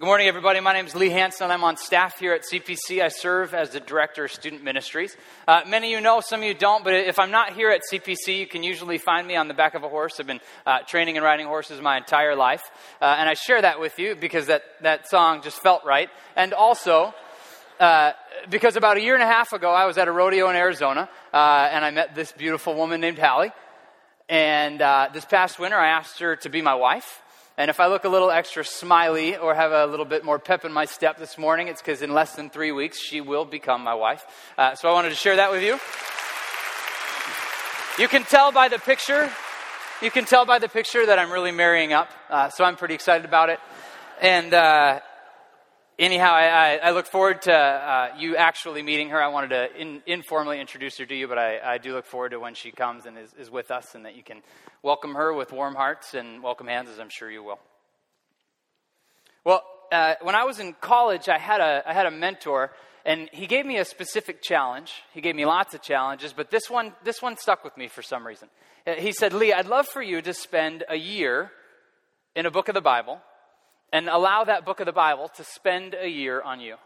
Good morning, everybody. My name is Lee Hanssen. I'm on staff here at CPC. I serve as the Director of Student Ministries. Uh, many of you know, some of you don't, but if I'm not here at CPC, you can usually find me on the back of a horse. I've been uh, training and riding horses my entire life. Uh, and I share that with you because that, that song just felt right. And also, uh, because about a year and a half ago, I was at a rodeo in Arizona, uh, and I met this beautiful woman named Hallie. And uh, this past winter, I asked her to be my wife. And if I look a little extra smiley or have a little bit more pep in my step this morning, it's because in less than three weeks, she will become my wife. Uh, so I wanted to share that with you. You can tell by the picture, you can tell by the picture that I'm really marrying up. Uh, so I'm pretty excited about it. And uh, anyhow, I, I, look forward to uh, you actually meeting her. I wanted to in, informally introduce her to you, but I, I, do look forward to when she comes and is, is with us and that you can welcome her with warm hearts and welcome hands, as I'm sure you will. Well, uh, when I was in college, I had, a, I had a mentor, and he gave me a specific challenge. He gave me lots of challenges, but this one, this one stuck with me for some reason. Uh, he said, Lee, I'd love for you to spend a year in a book of the Bible and allow that book of the Bible to spend a year on you.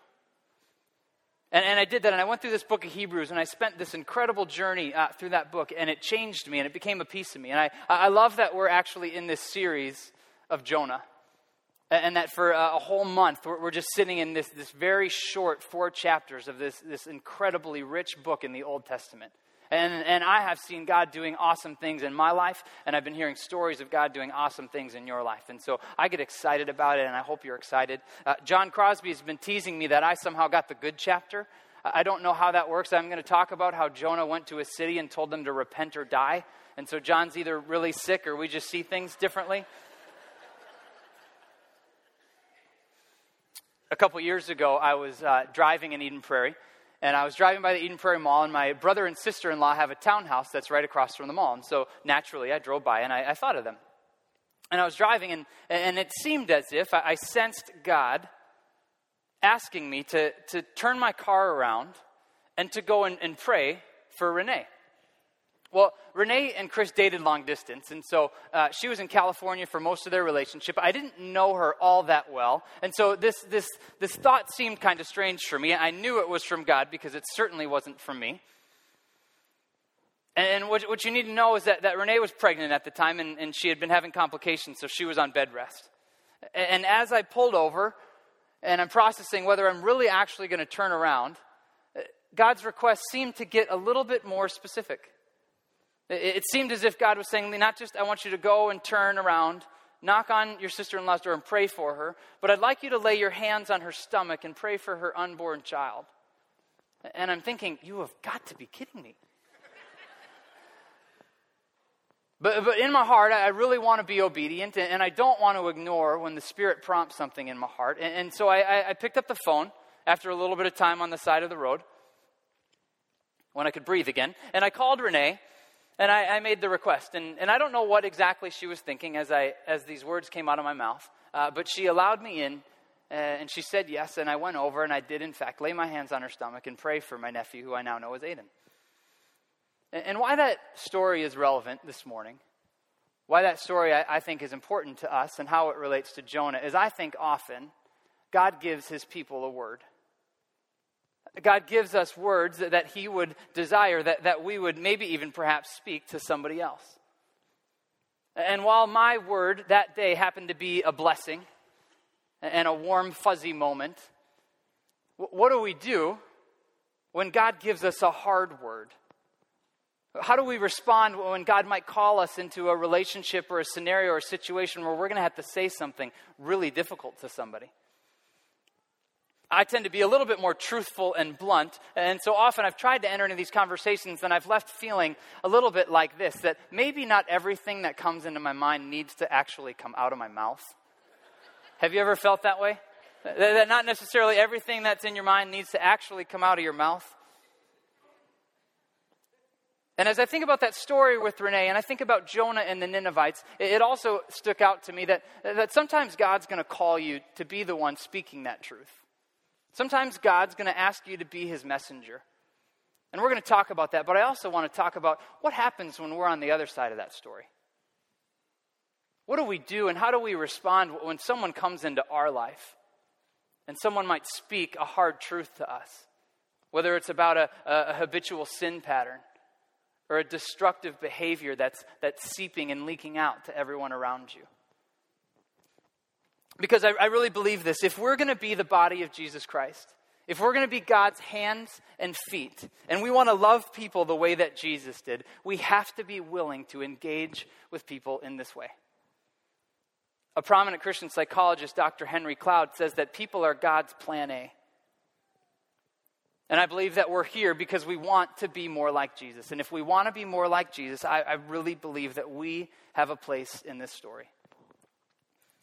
And, and I did that, and I went through this book of Hebrews, and I spent this incredible journey uh, through that book, and it changed me, and it became a piece of me. And I, I love that we're actually in this series of Jonah. And that for a whole month, we're just sitting in this, this very short four chapters of this, this incredibly rich book in the Old Testament. And, and I have seen God doing awesome things in my life, and I've been hearing stories of God doing awesome things in your life. And so I get excited about it, and I hope you're excited. Uh, John Crosby has been teasing me that I somehow got the good chapter. I don't know how that works. I'm going to talk about how Jonah went to a city and told them to repent or die. And so John's either really sick or we just see things differently. a couple years ago, I was uh, driving in Eden Prairie and I was driving by the Eden Prairie Mall, and my brother and sister in law have a townhouse that's right across from the mall. And so naturally, I drove by and I, I thought of them. And I was driving, and, and it seemed as if I, I sensed God asking me to, to turn my car around and to go and, and pray for Renee. Well, Renee and Chris dated long distance, and so uh, she was in California for most of their relationship. I didn't know her all that well, and so this, this, this thought seemed kind of strange for me. I knew it was from God because it certainly wasn't from me. And, what, what you need to know is that, that Renee was pregnant at the time, and, and she had been having complications, so she was on bed rest. And, and as I pulled over, and I'm processing whether I'm really actually going to turn around, uh, God's request seemed to get a little bit more specific. It seemed as if God was saying, not just, I want you to go and turn around, knock on your sister in law's door and pray for her, but I'd like you to lay your hands on her stomach and pray for her unborn child. And I'm thinking, you have got to be kidding me. But, but in my heart, I really want to be obedient, and, I don't want to ignore when the Spirit prompts something in my heart. And, and so I, I picked up the phone after a little bit of time on the side of the road when I could breathe again, and I called Renee and I, I, made the request. And, and I don't know what exactly she was thinking as, I, as these words came out of my mouth, uh, but she allowed me in. Uh, and she said yes, and I went over, and I did, in fact, lay my hands on her stomach and pray for my nephew, who I now know as Aiden. And, and why that story is relevant this morning, why that story I, I think is important to us, and how it relates to Jonah, is I think often God gives his people a word. God gives us words that, He would desire that, that we would maybe even perhaps speak to somebody else. And while my word that day happened to be a blessing and a warm, fuzzy moment, what do we do when God gives us a hard word? How do we respond when God might call us into a relationship or a scenario or a situation where we're going to have to say something really difficult to somebody? I tend to be a little bit more truthful and blunt. And so often I've tried to enter into these conversations and I've left feeling a little bit like this that maybe not everything that comes into my mind needs to actually come out of my mouth. Have you ever felt that way? That not necessarily everything that's in your mind needs to actually come out of your mouth. And as I think about that story with Renee, and I think about Jonah and the Ninevites, it also stuck out to me that, that sometimes God's going to call you to be the one speaking that truth. Sometimes God's going to ask you to be his messenger. And we're going to talk about that, but I also want to talk about what happens when we're on the other side of that story. What do we do and how do we respond when someone comes into our life And someone might speak a hard truth to us, whether it's about a, a, habitual sin pattern or a destructive behavior that's, that's seeping and leaking out to everyone around you. Because I, I really believe this. If we're going to be the body of Jesus Christ, if we're going to be God's hands and feet, and we want to love people the way that Jesus did, we have to be willing to engage with people in this way. A prominent Christian psychologist, Dr. Henry Cloud, says that people are God's plan A. And I believe that we're here because we want to be more like Jesus. And if we want to be more like Jesus, I, I really believe that we have a place in this story.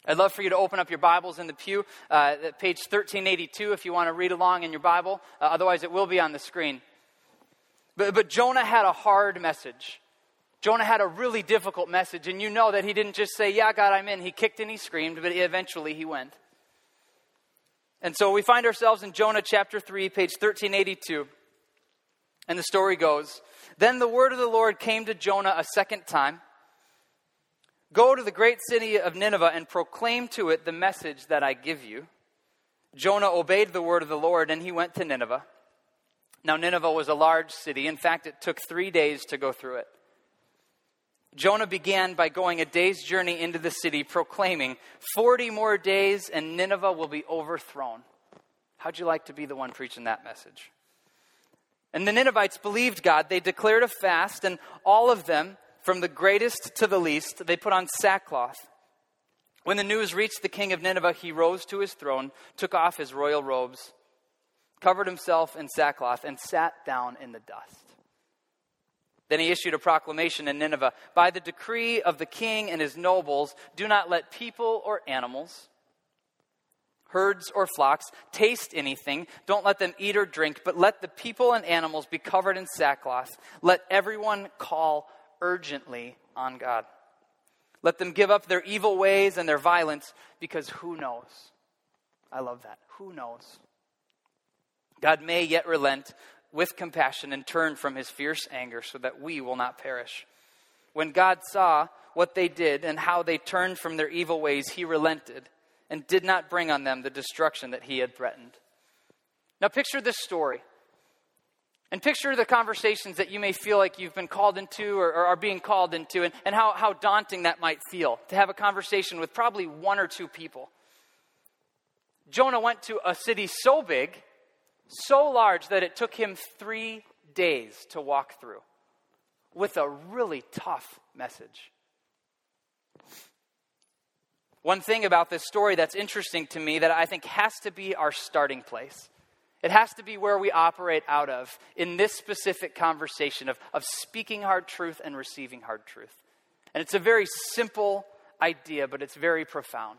I'd love for you to open up your Bibles in the pew, uh, page 1382, if you want to read along in your Bible. Uh, otherwise, it will be on the screen. But, but Jonah had a hard message. Jonah had a really difficult message, and you know that he didn't just say, Yeah, God, I'm in. He kicked and he screamed, but eventually he went. And so we find ourselves in Jonah chapter 3, page 1382. And the story goes Then the word of the Lord came to Jonah a second time Go to the great city of Nineveh and proclaim to it the message that I give you. Jonah obeyed the word of the Lord and he went to Nineveh. Now, Nineveh was a large city. In fact, it took three days to go through it. Jonah began by going a day's journey into the city, proclaiming, 40 more days and Nineveh will be overthrown. How'd you like to be the one preaching that message? And the Ninevites believed God. They declared a fast, and all of them from the greatest to the least, they put on sackcloth. When the news reached the king of Nineveh, he rose to his throne, took off his royal robes, covered himself in sackcloth, and sat down in the dust. Then he issued a proclamation in Nineveh By the decree of the king and his nobles, do not let people or animals, herds or flocks, taste anything. Don't let them eat or drink, but let the people and animals be covered in sackcloth. Let everyone call urgently on God. Let them give up their evil ways and their violence because who knows? I love that. Who knows? God may yet relent with compassion and turn from his fierce anger so that we will not perish. When God saw what they did and how they turned from their evil ways, he relented and did not bring on them the destruction that he had threatened. Now, picture this story. And picture the conversations that you may feel like you've been called into or, or, are being called into, and, and how, how daunting that might feel to have a conversation with probably one or two people. Jonah went to a city so big, so large, that it took him three days to walk through with a really tough message. One thing about this story that's interesting to me that I think has to be our starting place it has to be where we operate out of in this specific conversation of, of speaking hard truth and receiving hard truth. And it's a very simple idea, but it's very profound.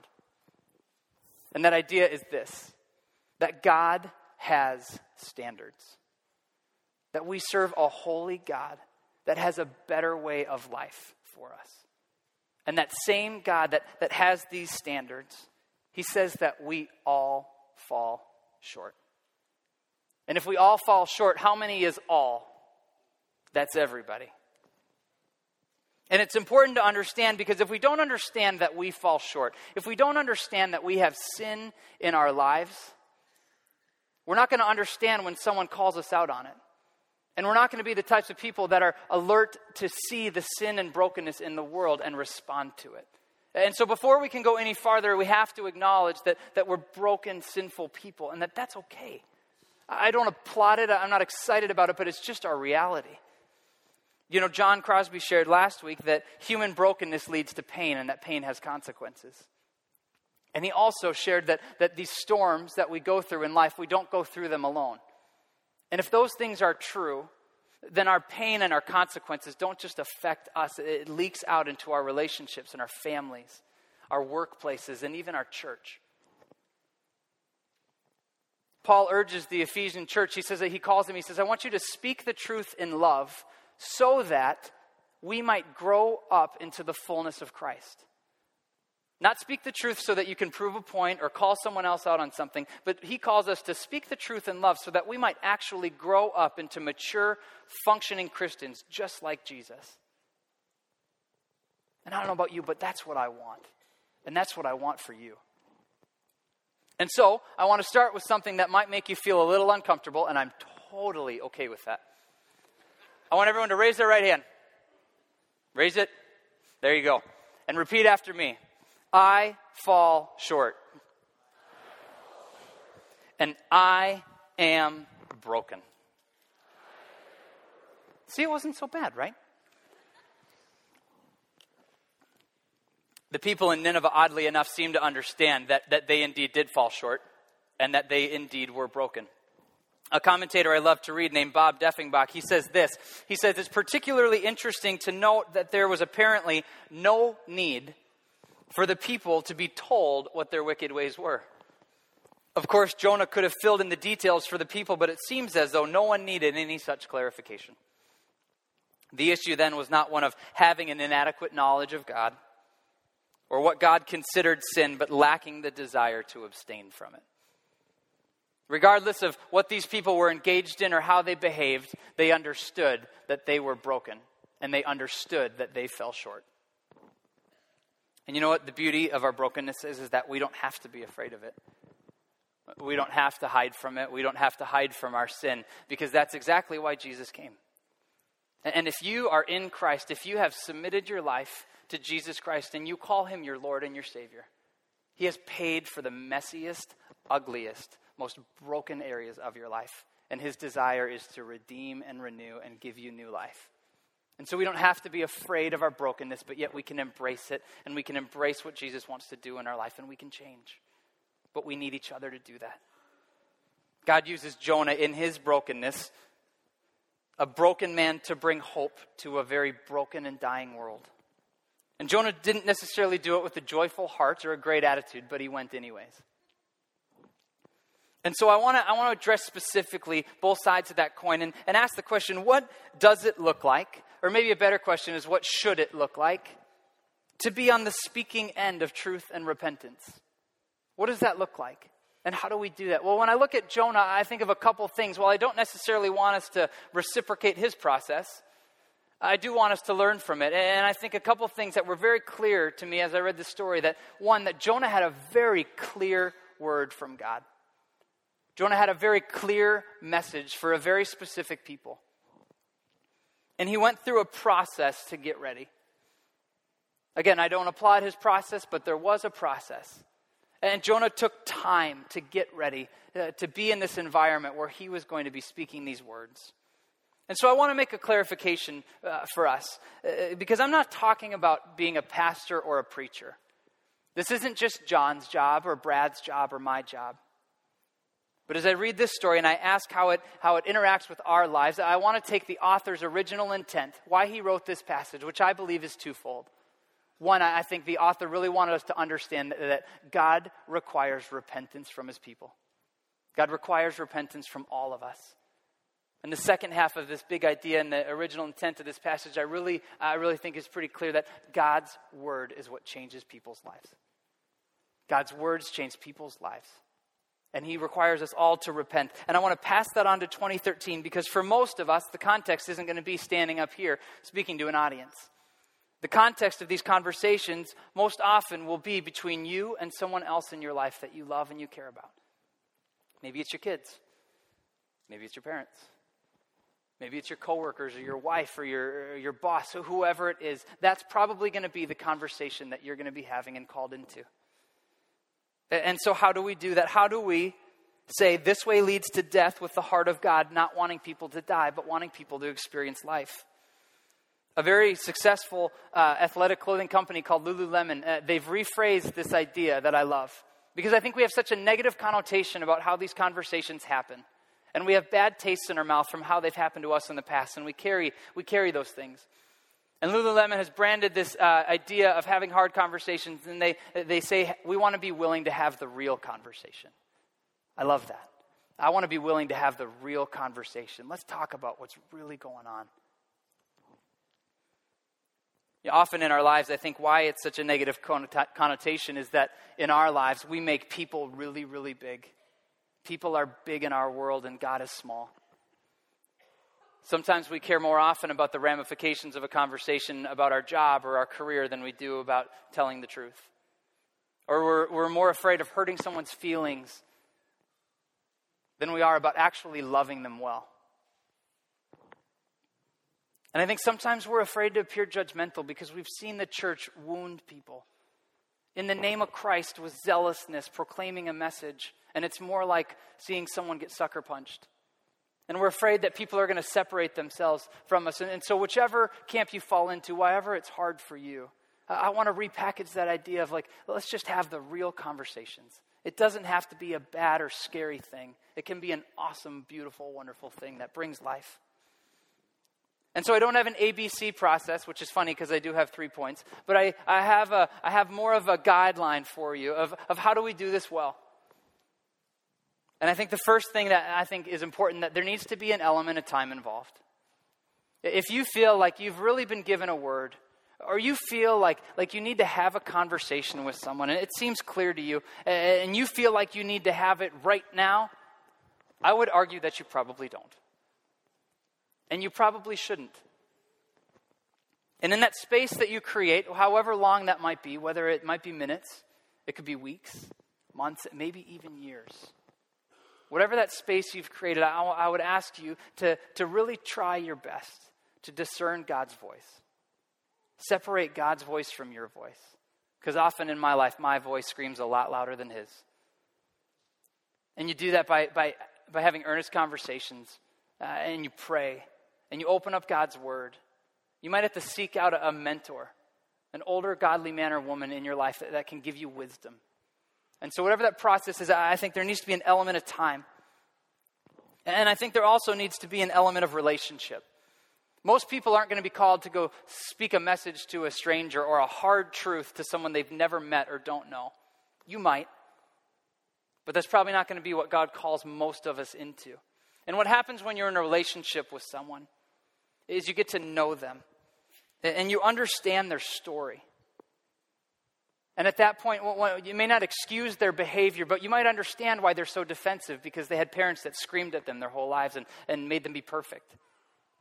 And that idea is this that God has standards, that we serve a holy God that has a better way of life for us. And that same God that, that has these standards, he says that we all fall short. And if we all fall short, how many is all? That's everybody. And it's important to understand because if we don't understand that we fall short, if we don't understand that we have sin in our lives, we're not going to understand when someone calls us out on it. And we're not going to be the types of people that are alert to see the sin and brokenness in the world and respond to it. And so before we can go any farther, we have to acknowledge that, that we're broken, sinful people and that that's okay. I don't applaud it, I'm not excited about it, but it's just our reality. You know, John Crosby shared last week that human brokenness leads to pain and that pain has consequences. And he also shared that, that these storms that we go through in life, we don't go through them alone. And if those things are true, then our pain and our consequences don't just affect us, it leaks out into our relationships and our families, our workplaces, and even our church. Paul urges the Ephesian church, he says that he calls them, he says, I want you to speak the truth in love so that we might grow up into the fullness of Christ. Not speak the truth so that you can prove a point or call someone else out on something, but he calls us to speak the truth in love so that we might actually grow up into mature, functioning Christians just like Jesus. And I don't know about you, but that's what I want. And that's what I want for you. And so, I want to start with something that might make you feel a little uncomfortable, and I'm totally okay with that. I want everyone to raise their right hand. Raise it. There you go. And repeat after me I fall short. And I am broken. See, it wasn't so bad, right? The people in Nineveh, oddly enough, seem to understand that, that they indeed did fall short and that they indeed were broken. A commentator I love to read named Bob Deffinbaugh, he says this. He says it's particularly interesting to note that there was apparently no need for the people to be told what their wicked ways were. Of course, Jonah could have filled in the details for the people, but it seems as though no one needed any such clarification. The issue then was not one of having an inadequate knowledge of God or what God considered sin, but lacking the desire to abstain from it. Regardless of what these people were engaged in or how they behaved, they understood that they were broken and they understood that they fell short. And you know what the beauty of our brokenness is? Is that we don't have to be afraid of it. We don't have to hide from it. We don't have to hide from our sin because that's exactly why Jesus came. And if you are in Christ, if you have submitted your life to Jesus Christ and you call him your Lord and your Savior, he has paid for the messiest, ugliest, most broken areas of your life. And his desire is to redeem and renew and give you new life. And so we don't have to be afraid of our brokenness, but yet we can embrace it and we can embrace what Jesus wants to do in our life and we can change. But we need each other to do that. God uses Jonah in his brokenness, a broken man, to bring hope to a very broken and dying world. And Jonah didn't necessarily do it with a joyful heart or a great attitude, but he went anyways. And so I want to I want to address specifically both sides of that coin and, and ask the question what does it look like? Or maybe a better question is what should it look like to be on the speaking end of truth and repentance? What does that look like? And how do we do that? Well, when I look at Jonah, I think of a couple things. While I don't necessarily want us to reciprocate his process, I do want us to learn from it. And I think a couple things that were very clear to me as I read the story that one, that Jonah had a very clear word from God. Jonah had a very clear message for a very specific people. And he went through a process to get ready. Again, I don't applaud his process, but there was a process. And Jonah took time to get ready, uh, to be in this environment where he was going to be speaking these words. And so I want to make a clarification uh, for us, uh, because I'm not talking about being a pastor or a preacher. This isn't just John's job or Brad's job or my job. But as I read this story and I ask how it, how it interacts with our lives, I want to take the author's original intent, why he wrote this passage, which I believe is twofold. One, I think the author really wanted us to understand that God requires repentance from his people. God requires repentance from all of us. And the second half of this big idea and the original intent of this passage, I really, I really think is pretty clear that God's word is what changes people's lives. God's words change people's lives. And he requires us all to repent. And I want to pass that on to 2013 because for most of us, the context isn't going to be standing up here speaking to an audience. The context of these conversations most often will be between you and someone else in your life that you love and you care about. Maybe it's your kids. Maybe it's your parents. Maybe it's your coworkers or your wife or your, your boss, or whoever it is. That's probably going to be the conversation that you're going to be having and called into. And so, how do we do that? How do we say this way leads to death with the heart of God, not wanting people to die, but wanting people to experience life? a very successful uh, athletic clothing company called Lululemon, uh, they've rephrased this idea that I love. Because I think we have such a negative connotation about how these conversations happen. And we have bad tastes in our mouth from how they've happened to us in the past, and we carry, we carry those things. And Lululemon has branded this uh, idea of having hard conversations, and they, they say, we want to be willing to have the real conversation. I love that. I want to be willing to have the real conversation. Let's talk about what's really going on. You know, often in our lives, I think why it's such a negative connotation is that in our lives, we make people really, really big. People are big in our world, and God is small. Sometimes we care more often about the ramifications of a conversation about our job or our career than we do about telling the truth. or we're, we're more afraid of hurting someone's feelings than we are about actually loving them well. And I think sometimes we're afraid to appear judgmental because we've seen the church wound people. In the name of Christ with zealousness, proclaiming a message, and it's more like seeing someone get sucker punched. And we're afraid that people are going to separate themselves from us. And, and, so, whichever camp you fall into, whatever it's hard for you, I, I want to repackage that idea of like, let's just have the real conversations. It doesn't have to be a bad or scary thing, it can be an awesome, beautiful, wonderful thing that brings life. And so I don't have an ABC process, which is funny because I do have three points, but I, I, have a, I have more of a guideline for you of, of how do we do this well. And I think the first thing that I think is important that there needs to be an element of time involved. If you feel like you've really been given a word, or you feel like, like you need to have a conversation with someone, and it seems clear to you, and you feel like you need to have it right now, I would argue that you probably don't. And you probably shouldn't. And in that space that you create, however long that might be, whether it might be minutes, it could be weeks, months, maybe even years. Whatever that space you've created, I, I would ask you to, to really try your best to discern God's voice. Separate God's voice from your voice. Because often in my life, my voice screams a lot louder than His. And you do that by, by, by having earnest conversations, uh, and you pray, and you open up God's Word. You might have to seek out a, mentor, an older godly man or woman in your life that, that can give you wisdom. And so, whatever that process is, I think there needs to be an element of time. And I think there also needs to be an element of relationship. Most people aren't going to be called to go speak a message to a stranger or a hard truth to someone they've never met or don't know. You might, but that's probably not going to be what God calls most of us into. And what happens when you're in a relationship with someone is you get to know them and you understand their story. And at that point, you may not excuse their behavior, but you might understand why they're so defensive because they had parents that screamed at them their whole lives and, and made them be perfect.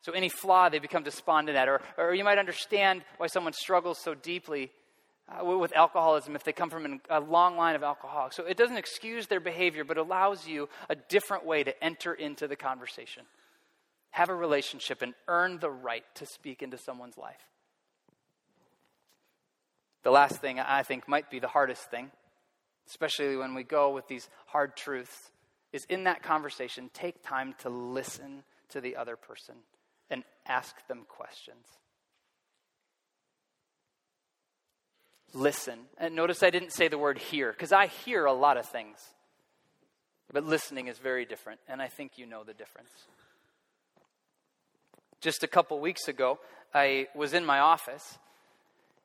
So any flaw they become despondent at. Or, or you might understand why someone struggles so deeply uh, with alcoholism if they come from an, a long line of alcoholics. So it doesn't excuse their behavior, but allows you a different way to enter into the conversation. Have a relationship and earn the right to speak into someone's life. The last thing I think might be the hardest thing, especially when we go with these hard truths, is in that conversation, take time to listen to the other person and ask them questions. Listen. And notice I didn't say the word hear, because I hear a lot of things. But listening is very different, and I think you know the difference. Just a couple weeks ago, I was in my office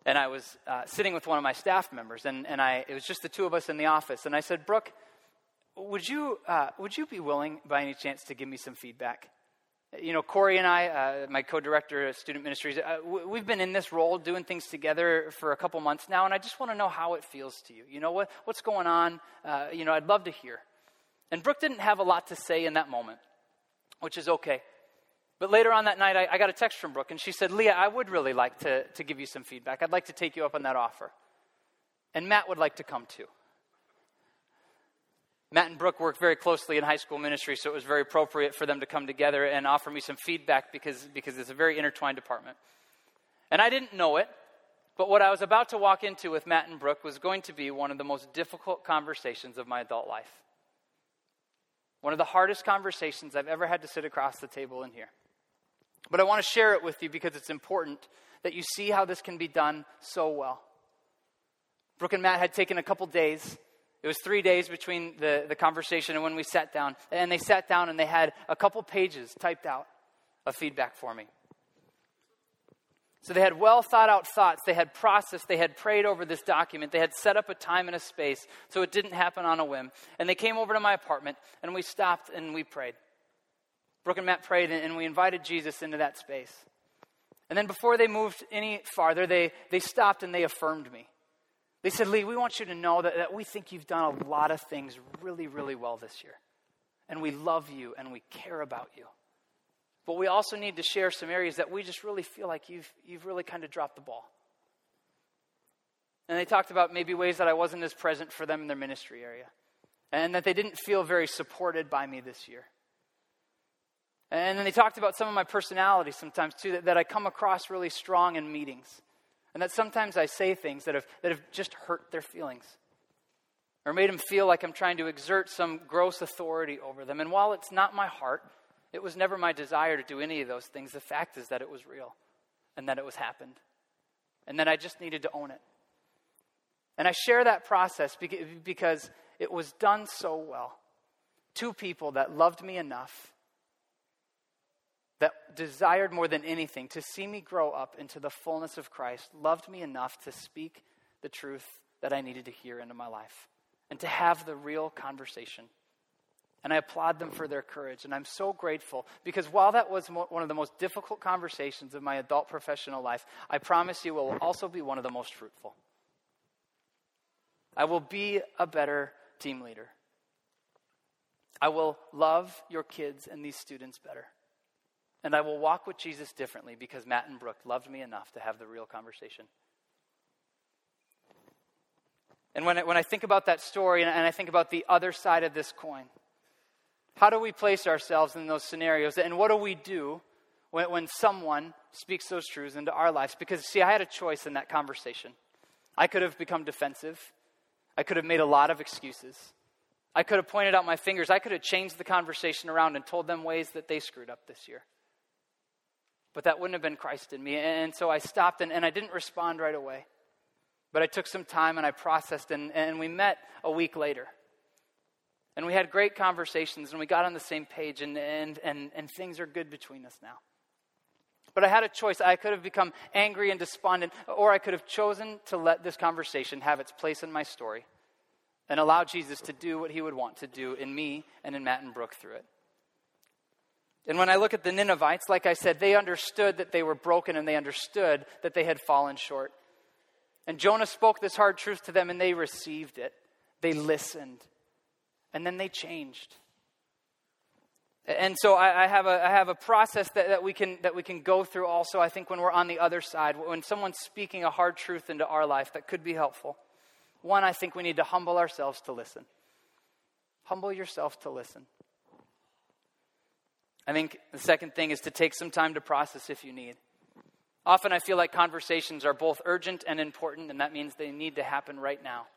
and I was uh, sitting with one of my staff members, and, and I, it was just the two of us in the office. And I said, Brooke, would you, uh, would you be willing, by any chance, to give me some feedback? You know, Corey and I, uh, my co director of student ministries, uh, we've been in this role doing things together for a couple months now, and I just want to know how it feels to you. You know, what, what's going on? Uh, you know, I'd love to hear. And Brooke didn't have a lot to say in that moment, which is okay. But later on that night, I, I, got a text from Brooke, and she said, Leah, I would really like to, to give you some feedback. I'd like to take you up on that offer. And Matt would like to come too. Matt and Brooke worked very closely in high school ministry, so it was very appropriate for them to come together and offer me some feedback because, because it's a very intertwined department. And I didn't know it, but what I was about to walk into with Matt and Brooke was going to be one of the most difficult conversations of my adult life. One of the hardest conversations I've ever had to sit across the table in here. But I want to share it with you because it's important that you see how this can be done so well. Brooke and Matt had taken a couple days. It was three days between the, the conversation and when we sat down. And they sat down and they had a couple pages typed out of feedback for me. So they had well thought out thoughts. They had processed. They had prayed over this document. They had set up a time and a space so it didn't happen on a whim. And they came over to my apartment and we stopped and we prayed. Brooke and Matt prayed, and we invited Jesus into that space. And then before they moved any farther, they, they stopped and they affirmed me. They said, Lee, we want you to know that, that we think you've done a lot of things really, really well this year. And we love you and we care about you. But we also need to share some areas that we just really feel like you've, you've really kind of dropped the ball. And they talked about maybe ways that I wasn't as present for them in their ministry area. And that they didn't feel very supported by me this year. And then they talked about some of my personality sometimes too, that, that I come across really strong in meetings. And that sometimes I say things that have, that have just hurt their feelings or made them feel like I'm trying to exert some gross authority over them. And while it's not my heart, it was never my desire to do any of those things. The fact is that it was real and that it was happened. And that I just needed to own it. And I share that process because it was done so well. Two people that loved me enough, that desired more than anything to see me grow up into the fullness of Christ, loved me enough to speak the truth that I needed to hear into my life and to have the real conversation. And I applaud them for their courage. And I'm so grateful because while that was mo- one of the most difficult conversations of my adult professional life, I promise you it will also be one of the most fruitful. I will be a better team leader. I will love your kids and these students better. And I will walk with Jesus differently because Matt and Brooke loved me enough to have the real conversation. And when I, when I think about that story and, I think about the other side of this coin, how do we place ourselves in those scenarios? And what do we do when, when someone speaks those truths into our lives? Because, see, I had a choice in that conversation. I could have become defensive, I could have made a lot of excuses. I could have pointed out my fingers. I could have changed the conversation around and told them ways that they screwed up this year. But that wouldn't have been Christ in me. And so I stopped and, and I didn't respond right away. But I took some time and I processed, and, and we met a week later. And we had great conversations, and we got on the same page, and, and, and, and things are good between us now. But I had a choice. I could have become angry and despondent, or I could have chosen to let this conversation have its place in my story and allow Jesus to do what he would want to do in me and in Matt and Brooke through it. And when I look at the Ninevites, like I said, they understood that they were broken and they understood that they had fallen short. And Jonah spoke this hard truth to them, and they received it. They listened. And then they changed. And so I, I, have, a, I have a process that, that, we can, that we can go through also, I think, when we're on the other side, when someone's speaking a hard truth into our life that could be helpful. One, I think we need to humble ourselves to listen. Humble yourself to listen. I think the second thing is to take some time to process if you need. Often I feel like conversations are both urgent and important, and that means they need to happen right now.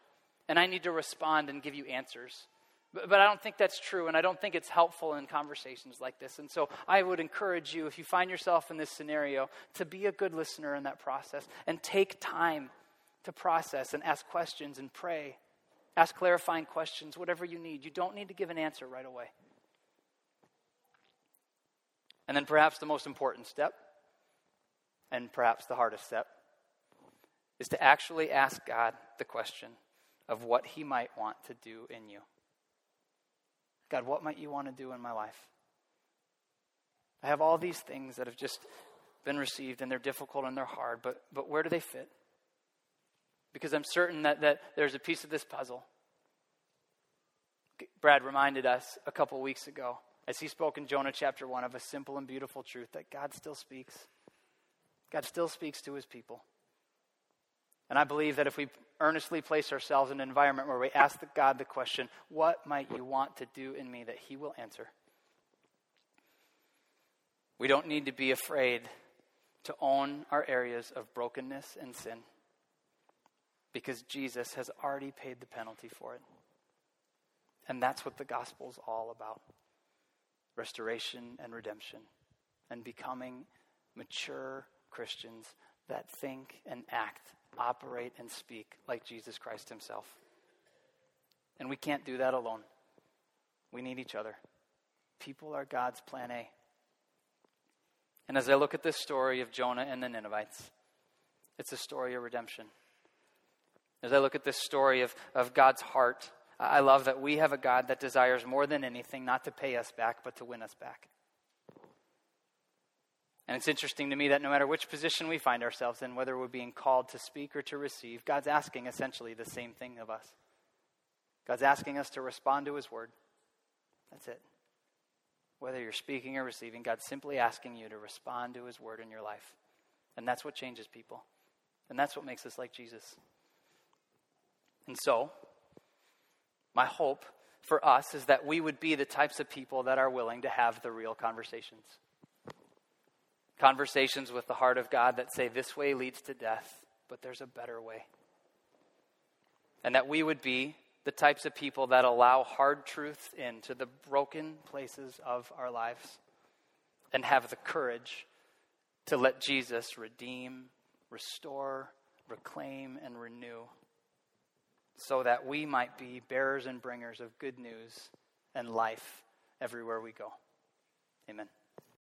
And I need to respond and give you answers. But, but, I don't think that's true, and I don't think it's helpful in conversations like this. And so I would encourage you, if you find yourself in this scenario, to be a good listener in that process and take time to process and ask questions and pray. Ask clarifying questions, whatever you need. You don't need to give an answer right away. And then perhaps the most important step and perhaps the hardest step, is to actually ask God the question of what He might want to do in you. God, what might you want to do in my life? I have all these things that have just been received and they're difficult and they're hard, but, but where do they fit? Because I'm certain that, that there's a piece of this puzzle. Brad reminded us a couple weeks ago as he spoke in Jonah chapter 1 of a simple and beautiful truth that God still speaks. God still speaks to his people. And I believe that if we earnestly place ourselves in an environment where we ask God the question, What might you want to do in me? that he will answer. We don't need to be afraid to own our areas of brokenness and sin because Jesus has already paid the penalty for it. And that's what the gospel is all about restoration and redemption and becoming mature Christians that think and act, operate and speak like Jesus Christ himself. And we can't do that alone. We need each other. People are God's plan A. And as I look at this story of Jonah and the Ninevites, it's a story of redemption. As I look at this story of, of God's heart, I love that we have a God that desires more than anything not to pay us back, but to win us back. And it's interesting to me that no matter which position we find ourselves in, whether we're being called to speak or to receive, God's asking essentially the same thing of us. God's asking us to respond to His word. That's it. Whether you're speaking or receiving, God's simply asking you to respond to His word in your life. And that's what changes people. And that's what makes us like Jesus. And so, my hope for us is that we would be the types of people that are willing to have the real conversations. Conversations with the heart of God that say, this way leads to death, but there's a better way. And that we would be the types of people that allow hard truths into the broken places of our lives and have the courage to let Jesus redeem, restore, reclaim, and renew so that we might be bearers and bringers of good news and life everywhere we go. Amen.